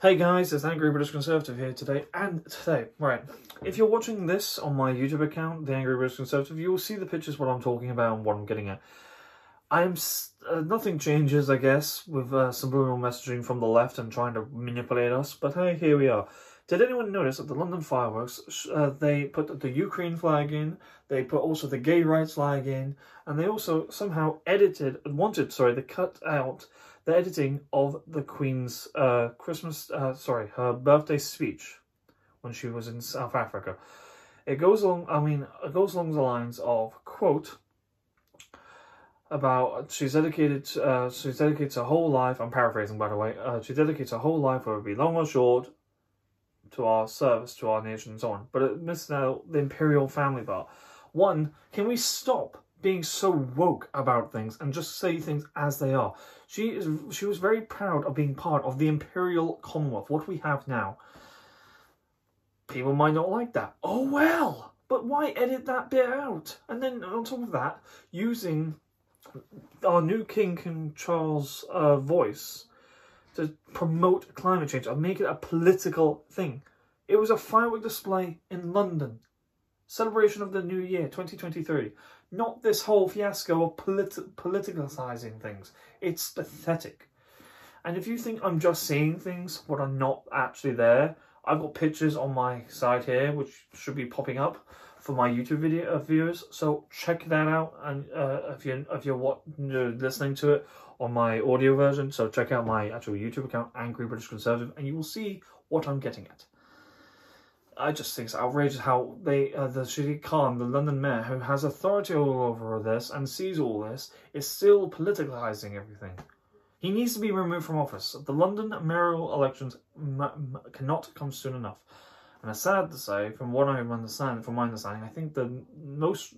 Hey guys, it's Angry British Conservative here today, and today, right, if you're watching this on my YouTube account, The Angry British Conservative, you will see the pictures what I'm talking about and what I'm getting at. I'm, uh, nothing changes, I guess, with uh, subliminal messaging from the left and trying to manipulate us, but hey, here we are. Did anyone notice at the London fireworks, uh, they put the Ukraine flag in, they put also the gay rights flag in, and they also somehow edited, wanted, sorry, they cut out the editing of the Queen's uh, Christmas, uh, sorry, her birthday speech when she was in South Africa. It goes along, I mean, it goes along the lines of, quote, about she's dedicated uh, she's dedicated her whole life i'm paraphrasing by the way uh, she dedicates her whole life whether it be long or short to our service to our nation and so on but it misses out the imperial family part one can we stop being so woke about things and just say things as they are. She is she was very proud of being part of the Imperial Commonwealth, what we have now. People might not like that. Oh well, but why edit that bit out? And then on top of that, using our new King King Charles' uh, voice to promote climate change or make it a political thing. It was a firework display in London. Celebration of the New Year 2023. Not this whole fiasco of polit- politicalizing things. It's pathetic. And if you think I'm just seeing things what are not actually there, I've got pictures on my side here which should be popping up for my YouTube video uh, viewers. So check that out, and uh, if you if you're what you're listening to it on my audio version, so check out my actual YouTube account, Angry British Conservative, and you will see what I'm getting at. I just think it's outrageous how they, uh, the Sadiq Khan, the London mayor, who has authority all over this and sees all this, is still politicizing everything. He needs to be removed from office. The London mayoral elections cannot come soon enough. And it's sad to say, from what I understand, from my understanding, I think the most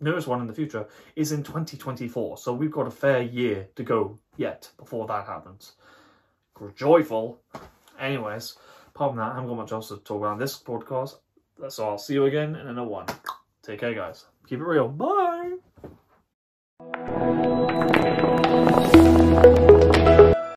nearest one in the future is in 2024. So we've got a fair year to go yet before that happens. Joyful. Anyways, Apart from that, I haven't got much else to talk about in this podcast. So I'll see you again in another one. Take care, guys. Keep it real. Bye.